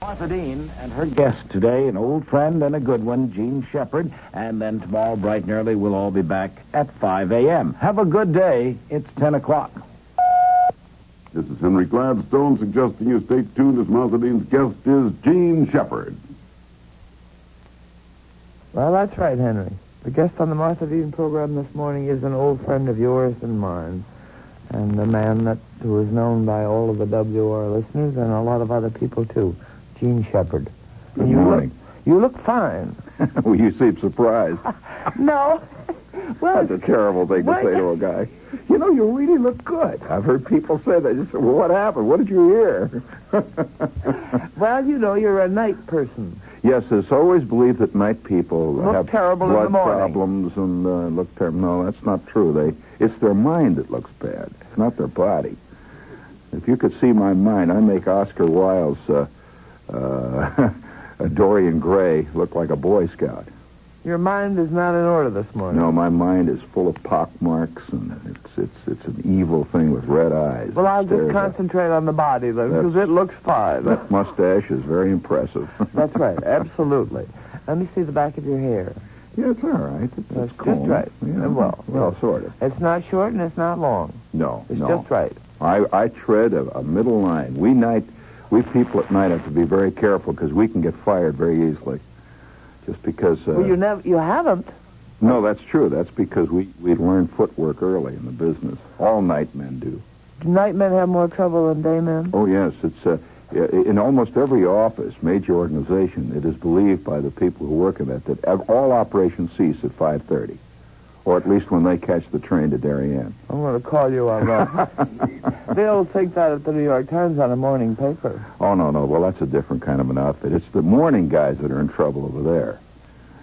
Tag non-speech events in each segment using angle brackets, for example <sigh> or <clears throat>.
Martha Deane and her guest today, an old friend and a good one, Jean Shepherd. And then tomorrow, bright and early, we'll all be back at 5 a.m. Have a good day. It's 10 o'clock. This is Henry Gladstone suggesting you stay tuned as Martha Deane's guest is Jean Shepherd. Well, that's right, Henry. The guest on the Martha Deane program this morning is an old friend of yours and mine, and a man that who is known by all of the WOR listeners and a lot of other people too, Jean Shepherd. Good you morning. Look, you look fine. <laughs> well, you seem surprised. <laughs> no. Well, That's a terrible thing to say to a guy. You know, you really look good. I've heard people say that. Say, well, what happened? What did you hear? <laughs> well, you know, you're a night person. yes, it's always believed that night people Look have terrible in the morning. problems and uh, look terrible. No, that's not true. They, it's their mind that looks bad. It's not their body. If you could see my mind, I make Oscar Wilde's uh, uh, <laughs> Dorian Gray looked like a Boy Scout. Your mind is not in order this morning. No, my mind is full of pock marks, and it's it's it's an evil thing with red eyes. Well, I'll just concentrate on the body, then, because it looks fine. That mustache is very impressive. <laughs> That's right, absolutely. Let me see the back of your hair. yeah, it's all right. It's, That's it's cool. just right. Yeah, well, well, sort of. It's not short and it's not long. No, It's no. just right. I I tread a, a middle line. We night, we people at night have to be very careful because we can get fired very easily. Just because. Uh, well, you never, you haven't. no, that's true. That's because we we learn footwork early in the business. All night men do. Do night men have more trouble than day men? Oh yes, it's uh, in almost every office, major organization. It is believed by the people who work in it that all operations cease at five thirty, or at least when they catch the train to Darien. I'm going to call you on that. <laughs> They'll think that at the New York Times on a morning paper. Oh no, no. Well, that's a different kind of an outfit. It's the morning guys that are in trouble over there.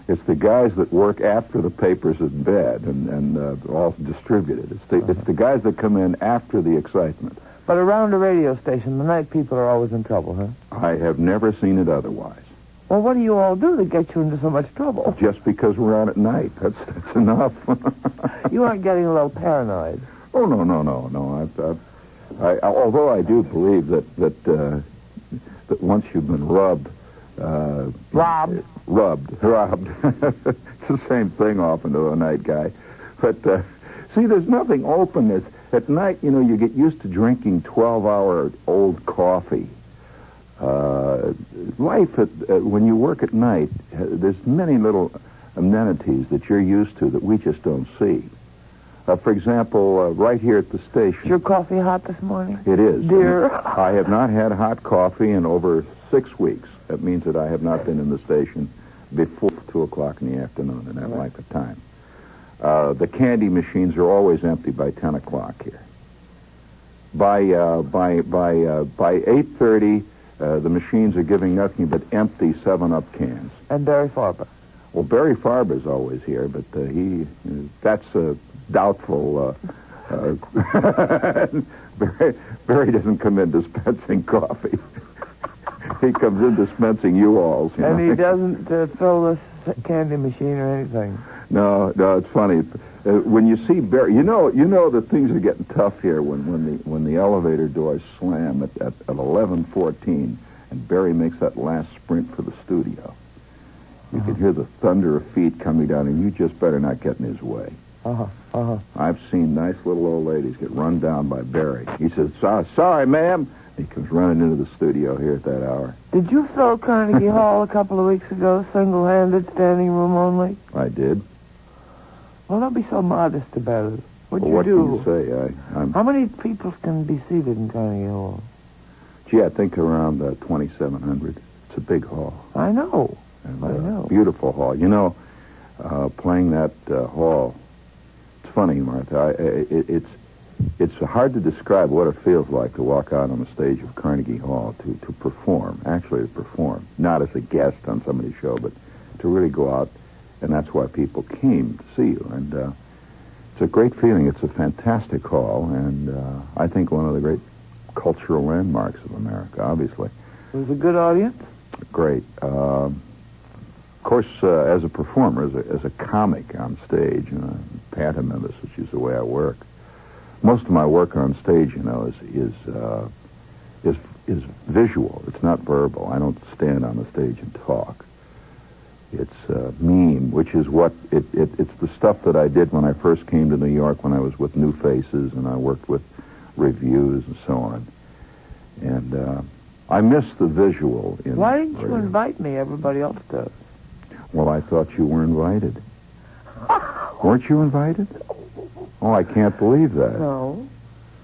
It's the guys that work after the paper's in bed and and uh, all distributed. It's the it's the guys that come in after the excitement. But around a radio station, the night people are always in trouble, huh? I have never seen it otherwise. Well, what do you all do to get you into so much trouble? <laughs> Just because we're out at night, that's that's enough. <laughs> You aren't getting a little paranoid. Oh no no no no! I've, I've, I, although I do believe that that uh, that once you've been rubbed, uh, Robbed. rubbed, robbed, <laughs> it's the same thing often to a night guy. But uh, see, there's nothing open. There's, at night, you know, you get used to drinking 12-hour old coffee. Uh, life at, uh, when you work at night, uh, there's many little amenities that you're used to that we just don't see. Uh, for example, uh, right here at the station. Is your coffee hot this morning? It is. Dear. I have not had hot coffee in over six weeks. That means that I have not been in the station before 2 o'clock in the afternoon in that length of time. Uh, the candy machines are always empty by 10 o'clock here. By, uh, by, by, uh, by 8.30, uh, the machines are giving nothing but empty 7-Up cans. And Barry Farber. Well, Barry Farber's always here, but uh, he, that's a doubtful. Uh, uh, <laughs> Barry, Barry doesn't come in dispensing coffee. <laughs> he comes in dispensing U-Alls. you And know. he <laughs> doesn't uh, fill the candy machine or anything. No, no, it's funny. Uh, when you see Barry, you know, you know that things are getting tough here when, when the when the elevator doors slam at at, at eleven fourteen, and Barry makes that last sprint for the studio. You can hear the thunder of feet coming down, and you just better not get in his way. Uh-huh, uh-huh. I've seen nice little old ladies get run down by Barry. He says, "So- "Sorry, ma'am." He comes running into the studio here at that hour. Did you fill Carnegie Hall a couple of weeks ago, single-handed, standing room only? I did. Well, don't be so modest about it. What'd Well, you what do? can you say? I, I'm How many people can be seated in Carnegie Hall? Gee, I think around uh, 2,700. It's a big hall. I know. And, I uh, know. Beautiful hall. You know, uh, playing that uh, hall, it's funny, Martha. I, I, it, it's it's hard to describe what it feels like to walk out on the stage of Carnegie Hall to, to perform, actually to perform, not as a guest on somebody's show, but to really go out, and that's why people came to see you. And uh, it's a great feeling. It's a fantastic hall, and uh, I think one of the great cultural landmarks of America, obviously. It was a good audience. Great. Um, of course, uh, as a performer, as a, as a comic on stage, you know, pantomimist, which is the way I work, most of my work on stage, you know, is is uh, is is visual. It's not verbal. I don't stand on the stage and talk. It's uh, meme, which is what it, it, it's the stuff that I did when I first came to New York when I was with New Faces and I worked with revues and so on. And uh, I miss the visual. In Why didn't you invite me? Everybody else does. Well, I thought you were invited. Weren't you invited? Oh, I can't believe that. No,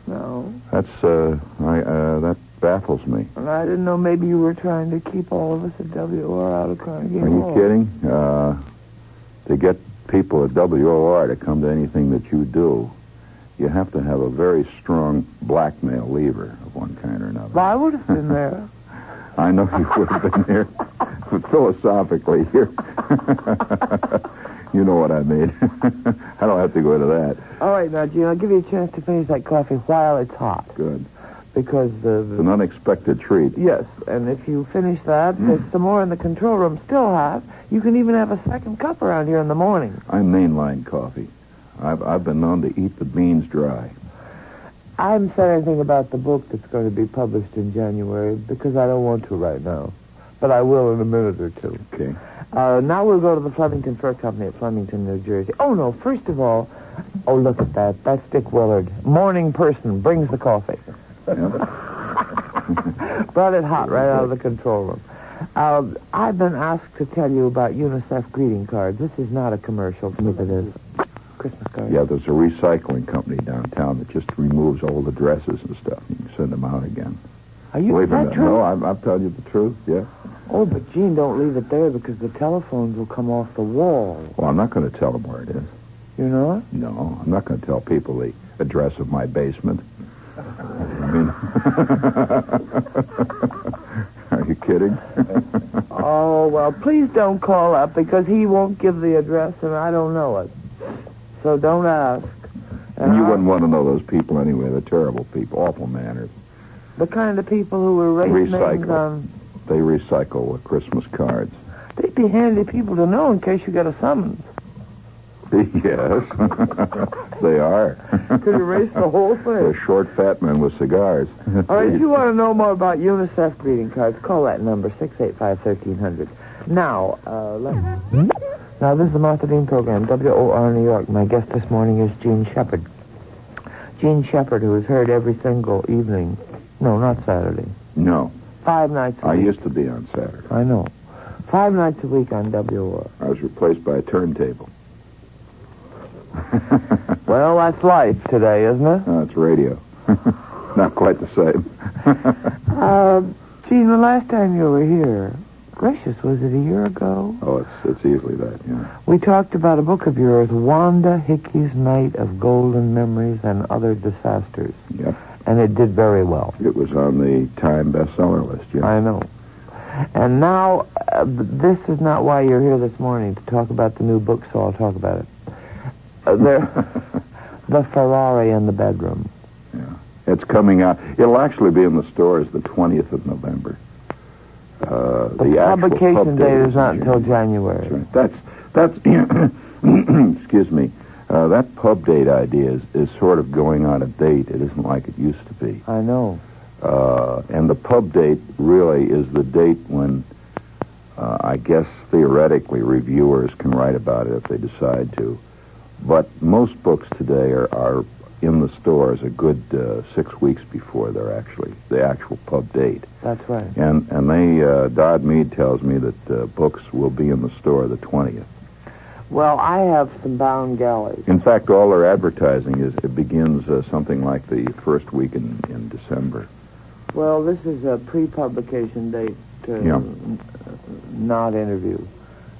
no. That's uh, I, uh, that baffles me. I didn't know maybe you were trying to keep all of us at WOR out of Carnegie Are you Hall. kidding? Uh, to get people at WOR to come to anything that you do, you have to have a very strong blackmail lever of one kind or another. Well, I would have been there. <laughs> I know you would have been there. <laughs> philosophically here. <laughs> you know what I mean. I don't have to go into that. all right, now, Jean, I'll give you a chance to finish that coffee while it's hot. Good. Because the... It's an unexpected treat. Yes, and if you finish that, there's some more in the control room still hot. You can even have a second cup around here in the morning. I'm mainline coffee. I've I've been known to eat the beans dry. I haven't said anything about the book that's going to be published in January because I don't want to right now. But I will in a minute or two. Okay. Uh, now we'll go to the Flemington Fur Company at Flemington, New Jersey. Oh, no, first of all, oh, look at that. That's Dick Willard. Morning person brings the coffee. <laughs> Brought it hot right out of the control room. Uh, I've been asked to tell you about UNICEF greeting cards. This is not a commercial. Look at this. Christmas cards. Yeah, there's a recycling company downtown that just removes old addresses and stuff. You can send them out again. Are you, Believe is that true? No, I'm, I'm telling you the truth. Yeah. Oh, but Jean, don't leave it there because the telephones will come off the wall. Well, I'm not going to tell them where it is. You know? No, I'm not going to tell people the address of my basement. <laughs> Are you kidding? <laughs> Oh, well, please don't call up because he won't give the address and I don't know it. So don't ask. and you I- wouldn't want to know those people anyway. They're terrible people, awful manners. The kind of people who were Recycle. on... They recycle Christmas cards. They'd be handy people to know in case you get a summons. <laughs> yes, <laughs> they are. Could erase the whole thing. They're short, fat men with cigars. <laughs> All right, if you want to know more about UNICEF greeting cards, call that number, 685-1300. Now, uh, let Now, this is the Martha Deane program, WOR New York. My guest this morning is Jean Shepherd. Jean Shepherd, who is heard every single evening. No, not Saturday. No, Five nights a I week. I used to be on Saturday. I know. Five nights a week on WOR. I was replaced by a turntable. <laughs> Well, that's life today, isn't it? No, it's radio. <laughs> Not quite the same. <laughs> Uh, Jean, the last time you were here, gracious, was it a year ago? oh, it's it's easily that. Yeah. We talked about a book of yours, Wanda Hickey's Night of Golden Memories and Other Disasters, Yep. and it did very well. It was on the Time bestseller list. Yeah. I know. And now, uh, this is not why you're here this morning to talk about the new book, so I'll talk about it. Uh, <laughs> the Ferrari in the bedroom. yeah. It's coming out. It'll actually be in the stores the 20th of November. Uh, The, the publication pub date date is not until January. January. That's right. That's that's <clears throat> excuse me. Uh, that pub date idea is, is sort of going on a date. It isn't like it used to be. I know. Uh, and the pub date really is the date when uh, I guess theoretically reviewers can write about it if they decide to. But most books today are, are in the stores a good uh, six weeks before they're actually the actual pub date. That's right. And and they uh, Dodd Mead tells me that uh, books will be in the store the twentieth. Well, I have some bound galleys. In fact, all their advertising is it begins uh, something like the first week in, in December. Well, this is a pre-publication date, uh, Yeah. not interview,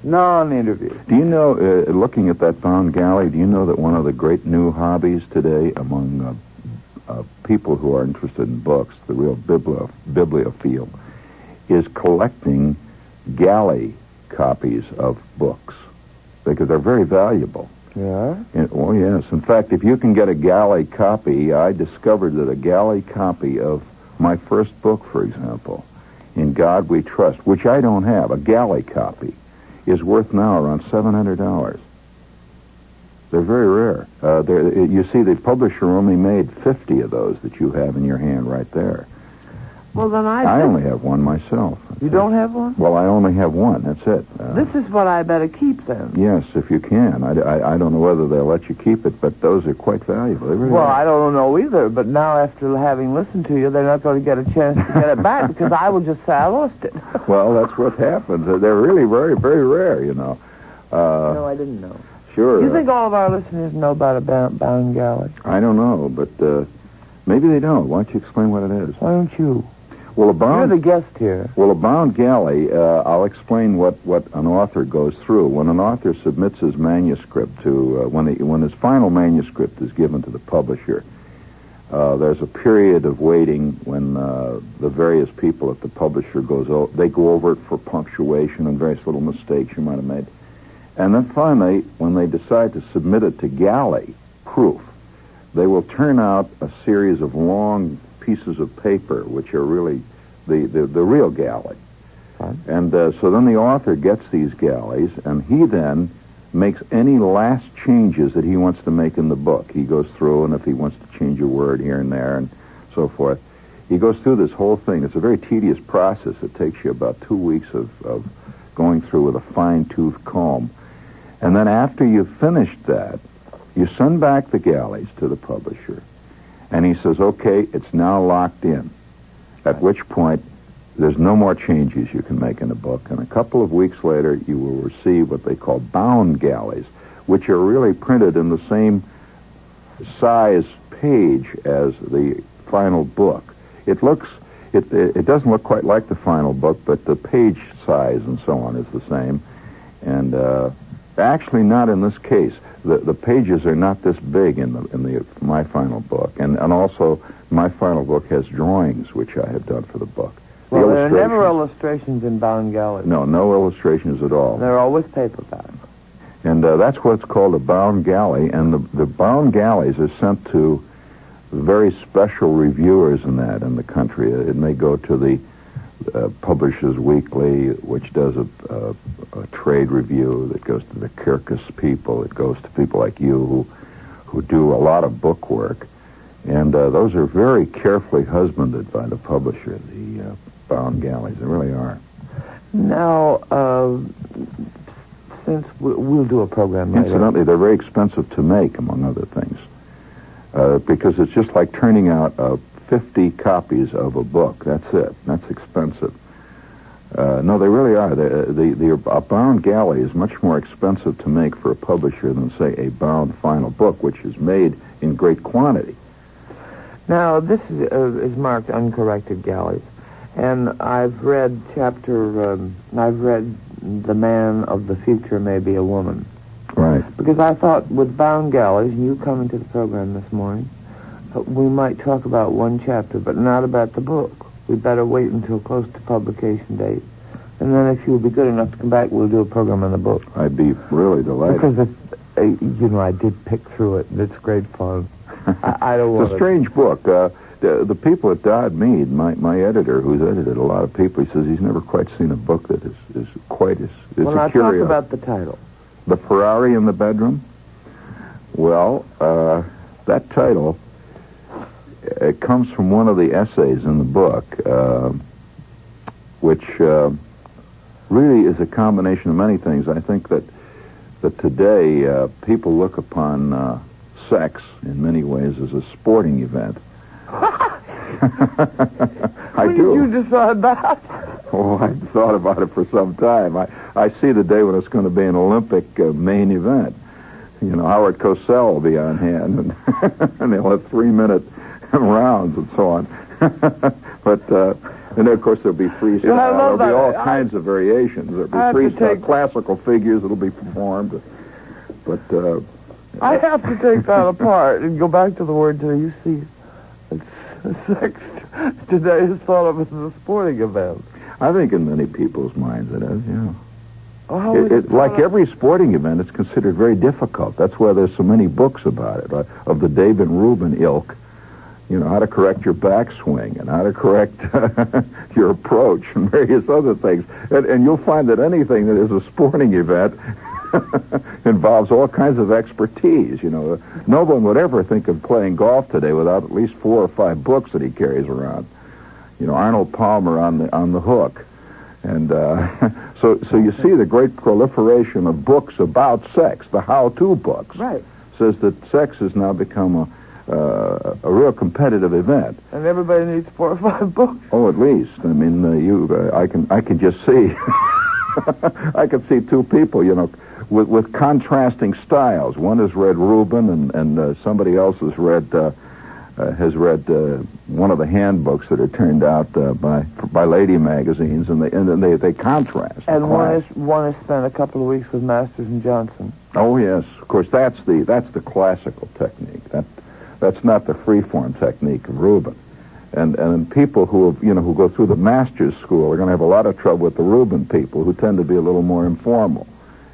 non-interview. Do you know, uh, looking at that found galley, do you know that one of the great new hobbies today among uh, uh, people who are interested in books, the real biblio- bibliophile, is collecting galley copies of books because they're very valuable. Yeah. Oh, yes. In fact, if you can get a galley copy, I discovered that a galley copy of my first book, for example, In God We Trust, which I don't have, a galley copy, is worth now around $700. They're very rare. Uh, they're, you see, the publisher only made 50 of those that you have in your hand right there. Well, then I. I only have one myself. You don't have one? Well, I only have one. That's it. Uh, This is what I better keep then. yes, if you can. I, I, I don't know whether they'll let you keep it, but those are quite valuable. They really Well, are. I don't know either, but now after having listened to you, they're not going to get a chance to get it back <laughs> because I will just say I lost it. <laughs> Well, that's what happens. They're really very, very rare, you know. Uh, no, I didn't know. sure. Do you think all of our listeners know about a bound, bound galley? I don't know, but uh, maybe they don't. Why don't you explain what it is? Why don't you? Well, a You're the guest here. well, a bound galley. Uh, I'll explain what, what an author goes through when an author submits his manuscript to uh, when he, when his final manuscript is given to the publisher. Uh, there's a period of waiting when uh, the various people at the publisher goes o- they go over it for punctuation and various little mistakes you might have made, and then finally, when they decide to submit it to galley proof, they will turn out a series of long pieces of paper, which are really the, the, the real galley. Fine. And uh, so then the author gets these galleys, and he then makes any last changes that he wants to make in the book. He goes through, and if he wants to change a word here and there and so forth, he goes through this whole thing. It's a very tedious process. It takes you about two weeks of, of going through with a fine-tooth comb. And then after you've finished that, you send back the galleys to the publisher, and he says, okay, it's now locked in. At which point, there's no more changes you can make in the book. And a couple of weeks later, you will receive what they call bound galleys, which are really printed in the same size page as the final book. It looks, it, it doesn't look quite like the final book, but the page size and so on is the same. And uh, actually, not in this case. The, the pages are not this big in the in the my final book, and and also my final book has drawings which I have done for the book. The Well, there are never illustrations- in bound galleys. no, no illustrations at all. They're always paperback. And uh, that's what's called a bound galley. And the, the bound galleys are sent to very special reviewers in that in the country. It may go to the uh, Publishers Weekly, which does a, a, a trade review. That goes to the Kirkus people. It goes to people like you who who do a lot of book work. And uh, those are very carefully husbanded by the publisher, the uh, bound galleys. They really are. Now, uh, since we, we'll do a program later. Incidentally, they're very expensive to make, among other things, uh, because it's just like turning out uh, 50 copies of a book. That's it. That's expensive. Uh, no, they really are. The, the, the, a bound galley is much more expensive to make for a publisher than, say, a bound final book, which is made in great quantity. Now, this is, uh, is marked uncorrected galleys, and I've read chapter. Um, I've read "The Man of the Future May Be a Woman" Right. because I thought with bound galleys, and you coming to the program this morning, uh, we might talk about one chapter, but not about the book. We better wait until close to publication date, and then if you'll be good enough to come back, we'll do a program on the book. I'd be really delighted. Because if, uh, you know, I did pick through it, and it's great fun. I, I don't want It's a strange book. Uh, the, the people at Dodd Mead, my, my editor, who's edited a lot of people, he says he's never quite seen a book that is, is quite as it's Well, a now talk about the title. The Ferrari in the Bedroom? Well, uh, that title it comes from one of the essays in the book, uh, which uh, really is a combination of many things. I think that that today uh, people look upon uh, sex in many ways as a sporting event. <laughs> I when do. did you decide that? Oh, I've thought about it for some time. I, I see the day when it's going to be an Olympic uh, main event. You know, Howard Cosell will be on hand, <laughs> and, and they'll have three-minute <laughs> rounds and so on. but uh, and then, of course there'll be freestyle. Yeah, there'll love be all I- kinds of variations. There'll be free freestyle, take- classical figures that'll be performed. But uh, I have to take that apart and go back to the word today. You see, it's, <laughs> sex today is thought of as a sporting event. I think in many people's minds it is. Yeah. Oh, It, it, like every sporting event, it's considered very difficult. That's why there's so many books about it, uh, of the David Reuben ilk. You know, how to correct your backswing and how to correct <laughs> your approach and various other things. And, and you'll find that anything that is a sporting event <laughs> involves all kinds of expertise. You know, no one would ever think of playing golf today without at least four or five books that he carries around. you know, Arnold Palmer on the on the hook, and uh, <laughs> so so you see the great proliferation of books about sex, the how-to books. Right. Says that sex has now become a uh, a real competitive event. And everybody needs four or five <laughs> books. Oh, at least. I mean, uh, you. Uh, I can. I can just see. <laughs> I can see two people. You know, with with contrasting styles. One has read Reuben, and and uh, somebody else has read. Uh, uh, has read uh, one of the handbooks that are turned out uh, by by lady magazines, and they and then they they contrast. And one has one has spent a couple of weeks with Masters and Johnson. Oh yes, of course that's the that's the classical technique. That that's not the freeform technique of Reuben. And and people who have, you know who go through the master's school are going to have a lot of trouble with the Reuben people who tend to be a little more informal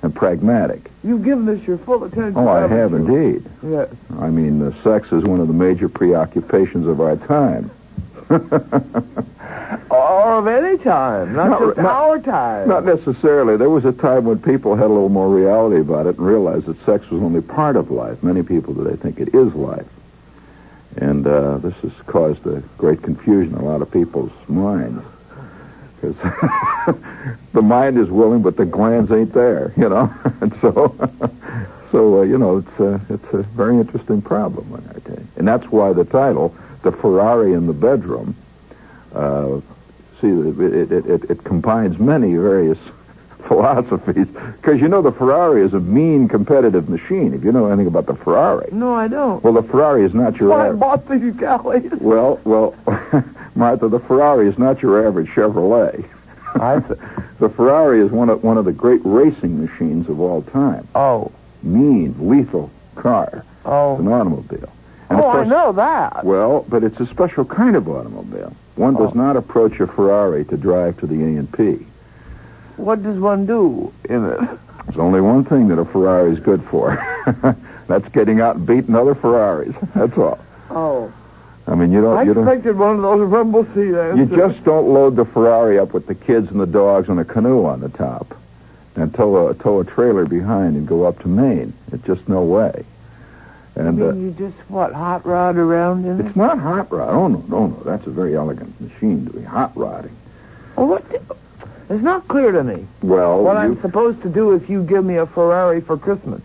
and pragmatic. You've given this your full attention. Oh, I have you? indeed. Yes. I mean, uh, sex is one of the major preoccupations of our time. <laughs> or of any time, not, Not- just not- our time. Not necessarily. There was a time when people had a little more reality about it and realized that sex was only part of life. Many people today think it is life. And uh, this has caused a great confusion in a lot of people's minds. Because <laughs> the mind is willing, but the glands ain't there, you know? <laughs> and so, <laughs> so uh, you know, it's, uh, it's a very interesting problem our day. And that's why the title, The Ferrari in the Bedroom, uh, see, it, it, it, it combines many various philosophies. Because you know the Ferrari is a mean competitive machine. If you know anything about the Ferrari, No, I don't. well, the Ferrari is not your Well, I average. bought these galleys. Well, well, <laughs> Martha, the Ferrari is not your average Chevrolet. <laughs> I see. the Ferrari is one of one of the great racing machines of all time. Oh, Mean, lethal car. It's oh, an automobile. And oh! of I know that. Well, but it's a special kind of automobile. One does Oh. not approach a Ferrari to drive to the A and P. What does one do in it? There's only one thing that a Ferrari is good for. <laughs> That's getting out and beating other Ferraris. That's all. Oh, I mean, you don't. I you don't. expected one of those rumble sedans. You just don't load the Ferrari up with the kids and the dogs and a canoe on the top, and tow a tow a trailer behind and go up to Maine. It's just no way. And uh, mean, you just what hot rod around in it? it's not hot rod. Oh no, no, no. That's a very elegant machine to be hot rodding. Well, what? It's not clear to me Well, what I'm supposed to do if you give me a Ferrari for Christmas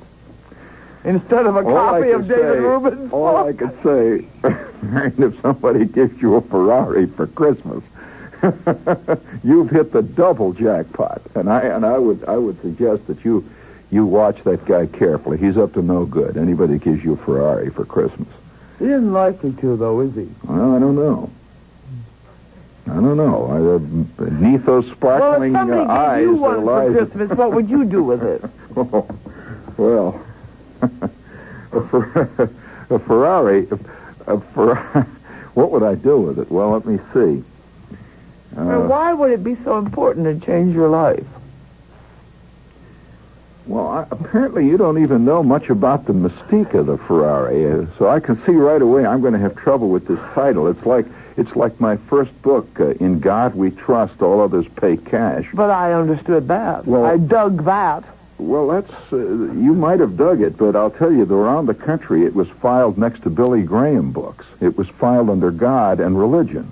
instead of a all copy of David say, Reuben's all I could say, <laughs> if somebody gives you a Ferrari for Christmas, <laughs> you've hit the double jackpot. And I and I would I would suggest that you you watch that guy carefully. He's up to no good. Anybody gives you a Ferrari for Christmas. He isn't likely to, though, is he? Well, I don't know. I don't know. I, uh, beneath those Well, if sparkling somebody uh, gave eyes, you one for Christmas, what would you do with it? <laughs> Oh, well, <laughs> a, Fer- <laughs> a Ferrari, a Fer- what would I do with it? Well, let me see. Uh, why would it be so important to change your life? Well, I, apparently you don't even know much about the mystique of the Ferrari, uh, so I can see right away I'm going to have trouble with this title. It's like it's like my first book, uh, "In God We Trust, All Others Pay Cash." But I understood that. Well- I dug that. Well, that's uh, you might have dug it, but I'll tell you, around the country, it was filed next to Billy Graham books. It was filed under God and religion,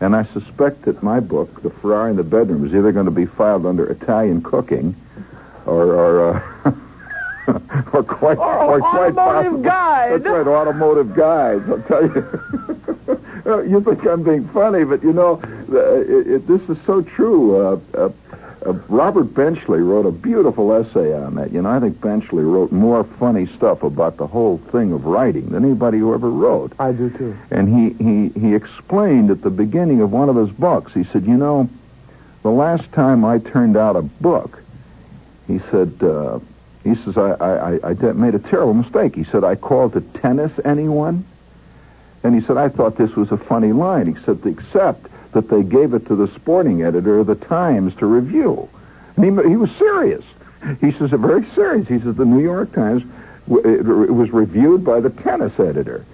and I suspect that my book, The Ferrari in the Bedroom, is either going to be filed under Italian cooking, or or uh, <laughs> or quite Or or quite automotive possibly- guide. That's right, automotive guides. I'll tell you. <laughs> Uh, you think I'm being funny, but you know, uh, it, it, this is so true. Uh, uh, uh, Robert Benchley wrote a beautiful essay on that. You know, I think Benchley wrote more funny stuff about the whole thing of writing than anybody who ever wrote. I do too. And he, he, he explained at the beginning of one of his books, he said, You know, the last time I turned out a book, he said, uh, he says, I, I, I, I made a terrible mistake. He said, I called it tennis anyone? And he said, I thought this was a funny line. He said, except that they gave it to the sporting editor of the Times to review. And he, he was serious. He says, very serious. He says, the New York Times, it, was reviewed by the tennis editor.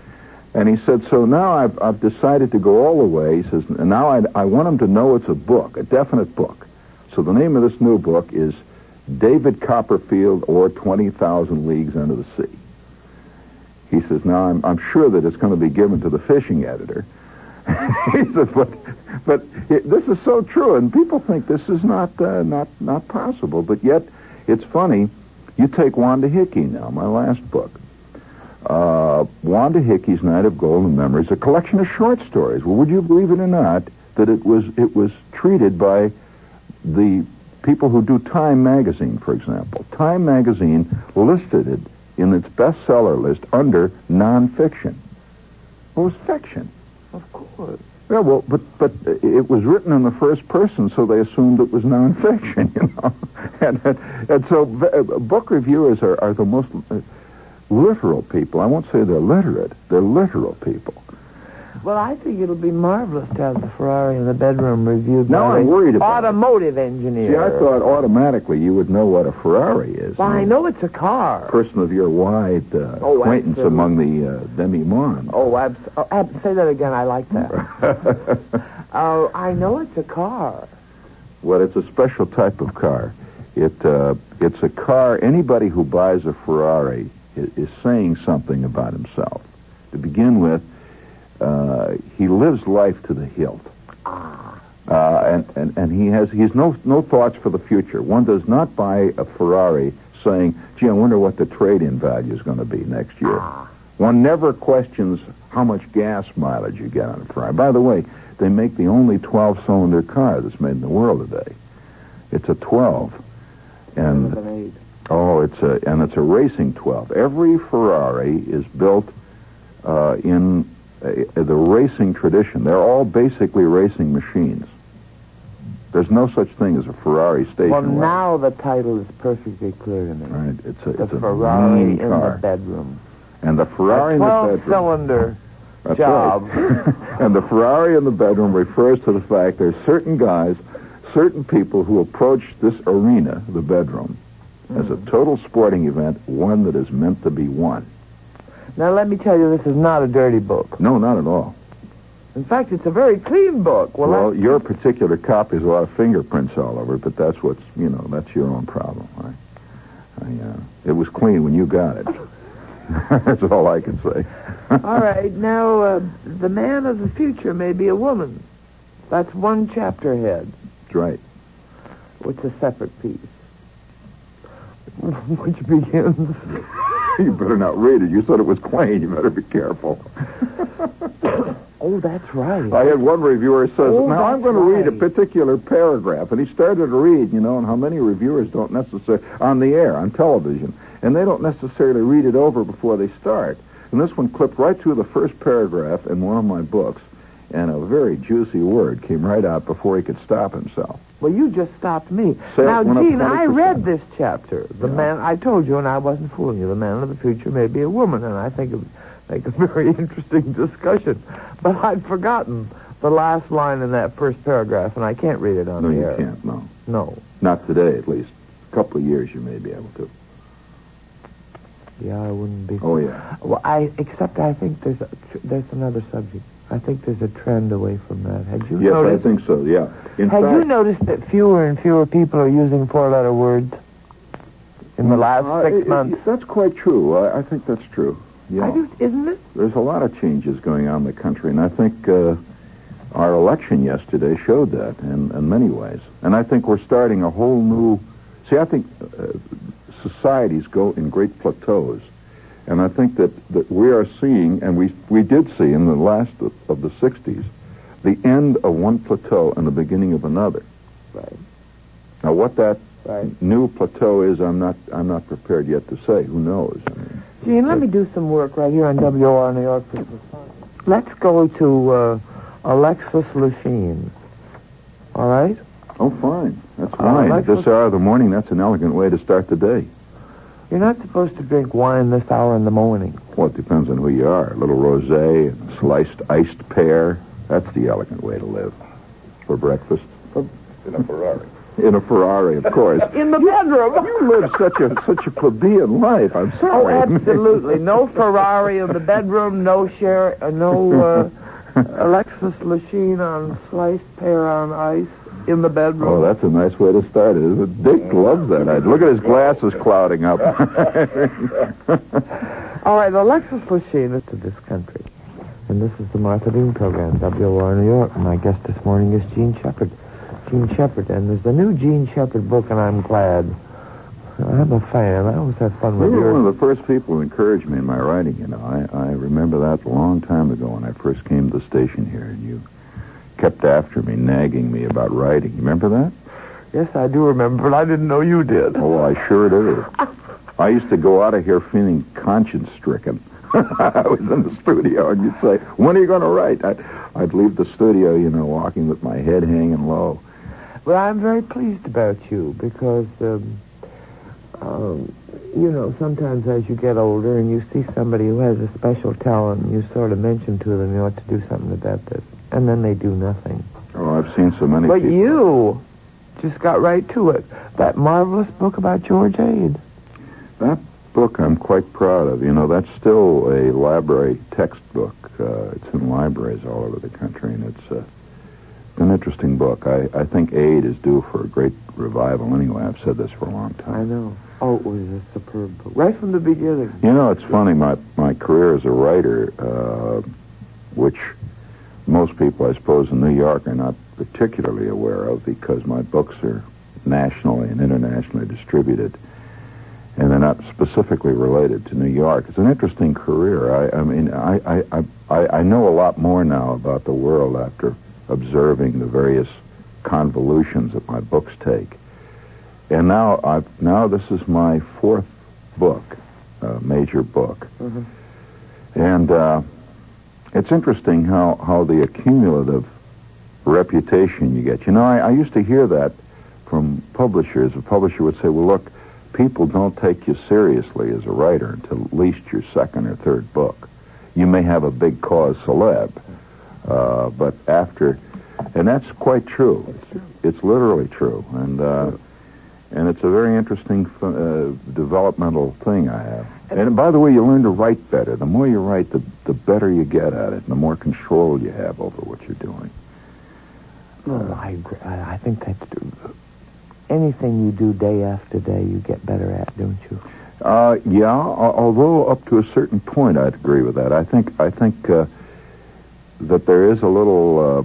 And he said, so now I've, I've decided to go all the way. He says, now I, I want them to know it's a book, a definite book. So the name of this new book is David Copperfield or 20,000 Leagues Under the Sea. He says, now I'm, I'm sure that it's going to be given to the fishing editor. <laughs> he says, but but it, this is so true, and people think this is not uh, not not possible, but yet it's funny. You take Wanda Hickey now, my last book. Uh, Wanda Hickey's Night of Golden Memories, a collection of short stories. Well, would you believe it or not that it was it was treated by the people who do Time magazine, for example. Time magazine listed it in its bestseller list under nonfiction. Oh, it was fiction. Of course. Yeah, well, but but it was written in the first person, so they assumed it was nonfiction, <laughs> you know. and and so book reviewers are, are the most literal people. I won't say they're literate; they're literal people. Well, I think it'll be marvelous to have the Ferrari in the bedroom reviewed Now by I'm worried about it. automotive engineer. See, I thought automatically you would know what a Ferrari is. Well, I know it's a car. Person of your wide uh, Oh, acquaintance absolutely. among the uh, demi-monde. Oh, abs- oh ab- say that again. I like that. <laughs> Oh, I know it's a car. well, it's a special type of car. It uh, it's a car. Anybody who buys a Ferrari is, is saying something about himself. To begin with, uh, he lives life to the hilt. Ah. Uh, and, and, and he has he's no no thoughts for the future. One does not buy a Ferrari saying, "Gee, I wonder what the trade-in value is going to be next year." Ah. One never questions how much gas mileage you get on a Ferrari. By the way, they make the only 12-cylinder car that's made in the world today. It's a 12, and An oh, it's a and it's a racing 12. Every Ferrari is built uh, in the racing tradition. They're all basically racing machines. There's no such thing as a Ferrari station Well, wagon. now the title is perfectly clear to me. Right, it's a The it's a Ferrari in car, the bedroom. and the Ferrari a in the 12 bedroom. cylinder <laughs> That's job. right. <laughs> and the Ferrari in the bedroom refers to the fact there's certain guys, certain people who approach this arena, the bedroom, as Hmm. a total sporting event, one that is meant to be won. Now, let me tell you, this is not a dirty book. No, not at all. In fact, it's a very clean book. Well, Well, I- your particular copy has a lot of fingerprints all over it, but that's what's, you know, that's your own problem. I, I, uh, it was clean when you got it. <laughs> that's all I can say. <laughs> all right. Now, uh, the man of the future may be a woman. That's one chapter head. That's right. It's a separate piece. <laughs> Which begins. <laughs> you better not read it. You said it was clean. You better be careful. <coughs> Oh, that's right. I had one reviewer says, Oh, "Now I'm going to read a particular paragraph," and he started to read. You know, and how many reviewers don't necessarily on the air on television, and they don't necessarily read it over before they start. And this one clipped right through the first paragraph in one of my books, and a very juicy word came right out before he could stop himself. Well, you just stopped me. Sales now, Jean, I read this chapter. The Yeah. man, I told you, and I wasn't fooling you. The man of the future may be a woman, and I think it would make a <laughs> very interesting discussion. But I'd forgotten the last line in that first paragraph, and I can't read it on No, the you can't. No, No. not today, at least. A couple of years, you may be able to. Yeah, I wouldn't be. Oh yeah. Well, I except I think there's a, there's another subject. I think there's a trend away from that. Had you Yes, I noticed? think so. Yeah. In Had fact, you noticed that fewer and fewer people are using four-letter words in the last Uh, six it- it- months? that's quite true. I, I think that's true. Yeah. I do, isn't it? There's a lot of changes going on in the country, and I think uh, our election yesterday showed that in, in many ways. And I think we're starting a whole new. See, I think uh, societies go in great plateaus, and I think that, that we are seeing, and we we did see in the last of, of the '60s, the end of one plateau and the beginning of another. Right. Now, what that Right. new plateau is, I'm not I'm not prepared yet to say. Who knows? I mean, Jean, let me do some work right here on WOR New York. Let's go to uh, Alexis Lichine. All right? Oh, fine. That's Uh, fine. like At this hour of the morning, that's an elegant way to start the day. You're not supposed to drink wine this hour in the morning. Well, it depends on who you are. A little rosé and sliced iced pear. That's the elegant way to live. For breakfast. In a Ferrari. In a Ferrari, of course. <laughs> In the bedroom. you live such a such a plebeian life. I'm sorry. Oh, absolutely. No <laughs> Ferrari in the bedroom, no share, uh, no uh, <laughs> Alexis Lichine on sliced pear on ice in the bedroom. Oh, that's a nice way to start it. isn't it? Dick loves that. idea. Look at his glasses clouding up. <laughs> All right, Alexis Lichine is to this country. and this is the Martha Deane program, WOR New York. And my guest this morning is Jean Shepherd. Jean Shepherd. and there's a new Jean Shepherd book, and I'm glad. I'm a fan. I always have fun with You with were one of the first people who encouraged me in my writing, you know. I, I remember that a long time ago when I first came to the station here, and you kept after me, nagging me about writing. You remember that? Yes, I do remember, but I didn't know you did. Oh, I sure do. I used to go out of here feeling conscience stricken. <laughs> I was in the studio, and you'd say, "When are you going to write?" I'd, I'd leave the studio, you know, walking with my head hanging low. Well, I'm very pleased about you because, um, um, you know, sometimes as you get older and you see somebody who has a special talent, and you sort of mention to them you ought to do something about this, and then they do nothing. Oh, I've seen so many But people. you just got right to it. That marvelous book about George Ade. That book I'm quite proud of. You know, that's still a library textbook. Uh, it's in libraries all over the country, and it's uh, an interesting book. I, I think Ade is due for a great revival anyway. I've said this for a long time. I know. Oh, it was a superb book. Right from the beginning. You know, it's funny, my, my career as a writer, uh, which most people, I suppose, in New York are not particularly aware of because my books are nationally and internationally distributed and they're not specifically related to New York. It's an interesting career. I, I mean, I, I, I- I, know a lot more now about the world after observing the various convolutions that my books take. And now, I've, now this is my fourth book, uh, major book. Mhm. And uh, it's interesting how, how the accumulative reputation you get. You know, I, I used to hear that from publishers. A publisher would say, well, look, people don't take you seriously as a writer until at least your second or third book. You may have a big cause celeb, uh, but after, and that's quite true. It's literally true, and uh, and it's a very interesting uh, developmental thing I have. And by the way, you learn to write better. The more you write, the the better you get at it, and the more control you have over what you're doing. Oh, I agree. I, I think that's anything you do day after day, you get better at, don't you? Uh, yeah, although up to a certain point, I'd agree with that. I think I think uh, that there is a little uh,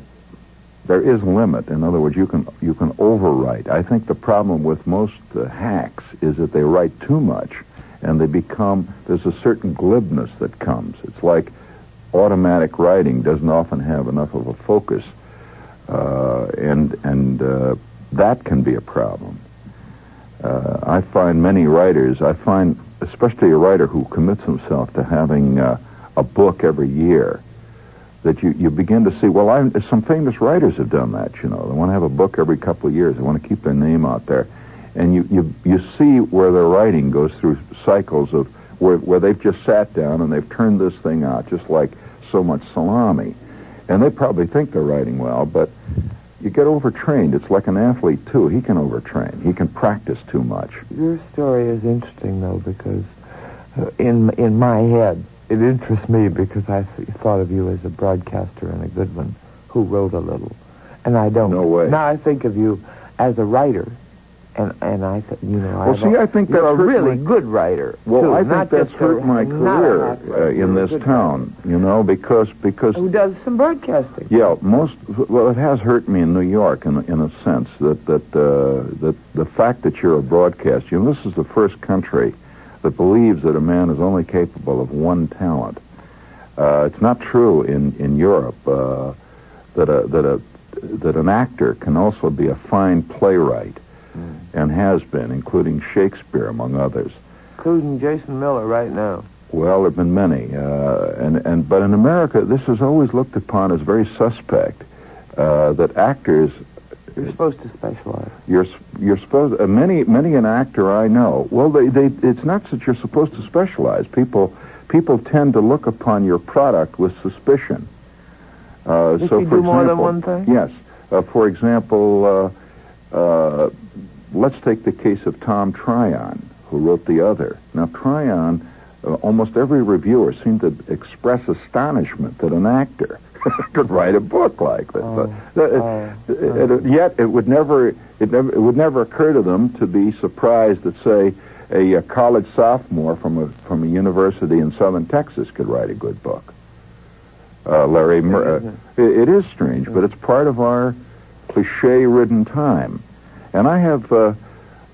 there is limit. In other words, you can you can overwrite. I think the problem with most uh, hacks is that they write too much, and they become there's a certain glibness that comes. It's like automatic writing doesn't often have enough of a focus, uh, and and uh, that can be a problem. Uh, I find many writers, I find especially a writer who commits himself to having uh, a book every year, that you, you begin to see, well, I, some famous writers have done that, you know. They want to have a book every couple of years. They want to keep their name out there. And you, you, you see where their writing goes through cycles of where, where they've just sat down and they've turned this thing out just like so much salami. And they probably think they're writing well, but you get overtrained. It's like an athlete too. He can overtrain. He can practice too much. Your story is interesting, though, because uh, in in my head, it interests me because I th- thought of you as a broadcaster and a good one who wrote a little, and I don't. No way. Now I think of you as a writer, and and I, th- you know, Well, I've see, I think that's a really my- good writer. Well, too, I think not that's hurt a, my career uh, in this town, you know, because because Who does some broadcasting? yeah, most well, it has hurt me in New York in in a sense that that uh, that the fact that you're a broadcaster, you know, this is the first country that believes that a man is only capable of one talent. Uh, it's not true in in Europe uh, that a that a that an actor can also be a fine playwright and has been, including Shakespeare among others. Including Jason Miller right now. Well, there have been many, uh, and and but in America, this is always looked upon as very suspect. Uh, that actors, You're supposed to specialize. you're you're supposed uh, many many an actor I know. Well, they they it's not that you're supposed to specialize. People people tend to look upon your product with suspicion. Uh, If so, you for do more than example- one thing? Yes. Uh, for example, uh, let's take the case of Tom Tryon, who wrote The Other. Now, Tryon, uh, almost every reviewer seemed to express astonishment that an actor <laughs> could write a book like this. Oh, Uh, oh, uh, uh, yet, it would never it, never it would never occur to them to be surprised that, say, a, a college sophomore from a from a university in southern Texas could write a good book. uh, Larry. Mur- uh, it, it is strange, but it's part of our cliche-ridden time. And I have, uh,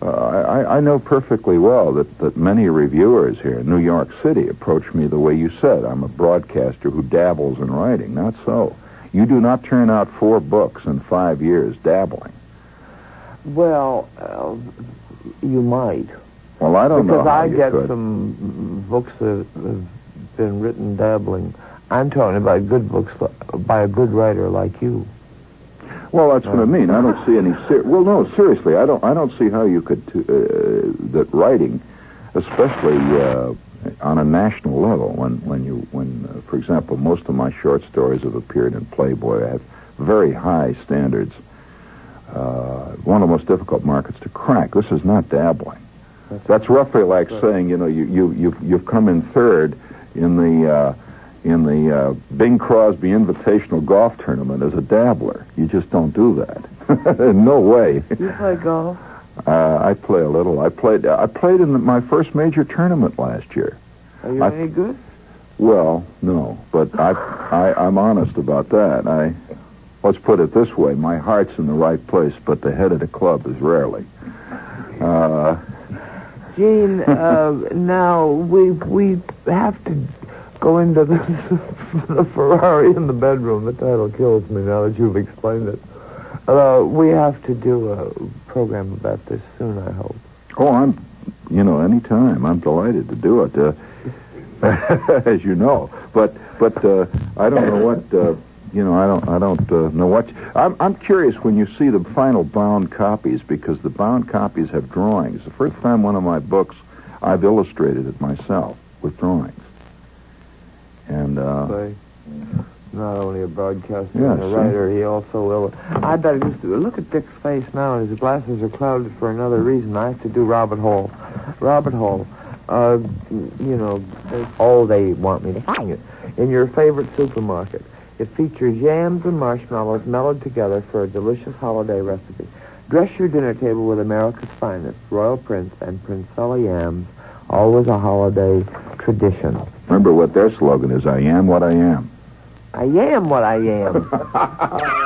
uh, I, I know perfectly well that, that many reviewers here in New York City approach me the way you said. I'm a broadcaster who dabbles in writing. Not so. You do not turn out four books in five years dabbling. Well, uh, you might. Well, I don't because know. how I get could. some books that have been written dabbling. I'm talking about good books by a good writer like you. Well, that's what I mean. I don't see any. Ser- well, no, seriously, I don't. I don't see how you could t- uh, that writing, especially uh, on a national level, when when you when, uh, for example, most of my short stories have appeared in Playboy. I have very high standards. Uh, one of the most difficult markets to crack. This is not dabbling. That's roughly like saying, you know, you you you've you've come in third in the uh, in the uh, Bing Crosby Invitational Golf Tournament as a dabbler. You just don't do that. <laughs> no way. You play golf? Uh, I play a little. I played. I played in the, my first major tournament last year. Are you I- any good? Well, no, but I, I I'm honest about that. I let's put it this way: my heart's in the right place, but the head of the club is rarely. Uh, Jean, uh, <laughs> now we we have to go into the, <laughs> the Ferrari in the bedroom. The title kills me now that you've explained it. Uh, we have to do a program about this soon, I hope. Oh, I'm, you know, any time. I'm delighted to do it, uh, <laughs> as you know. But, but uh, I don't know what, uh, you know, I don't, I don't uh, know what. I'm, I'm curious when you see the final bound copies because the bound copies have drawings. The first time one of my books, I've illustrated it myself with drawings. And uh, Say, not only a broadcaster Yeah, and a writer, he also will. I better just look at Dick's face now. His glasses are clouded for another reason. I have to do Robert Hall. Robert Hall. Uh, you know, all they want me to find it in your favorite supermarket. It features yams and marshmallows mellowed together for a delicious holiday recipe. Dress your dinner table with America's finest, Royal Prince and Prince Princella yams. Always a holiday tradition. remember what their slogan is: "I am what I am." I am what I am. <laughs>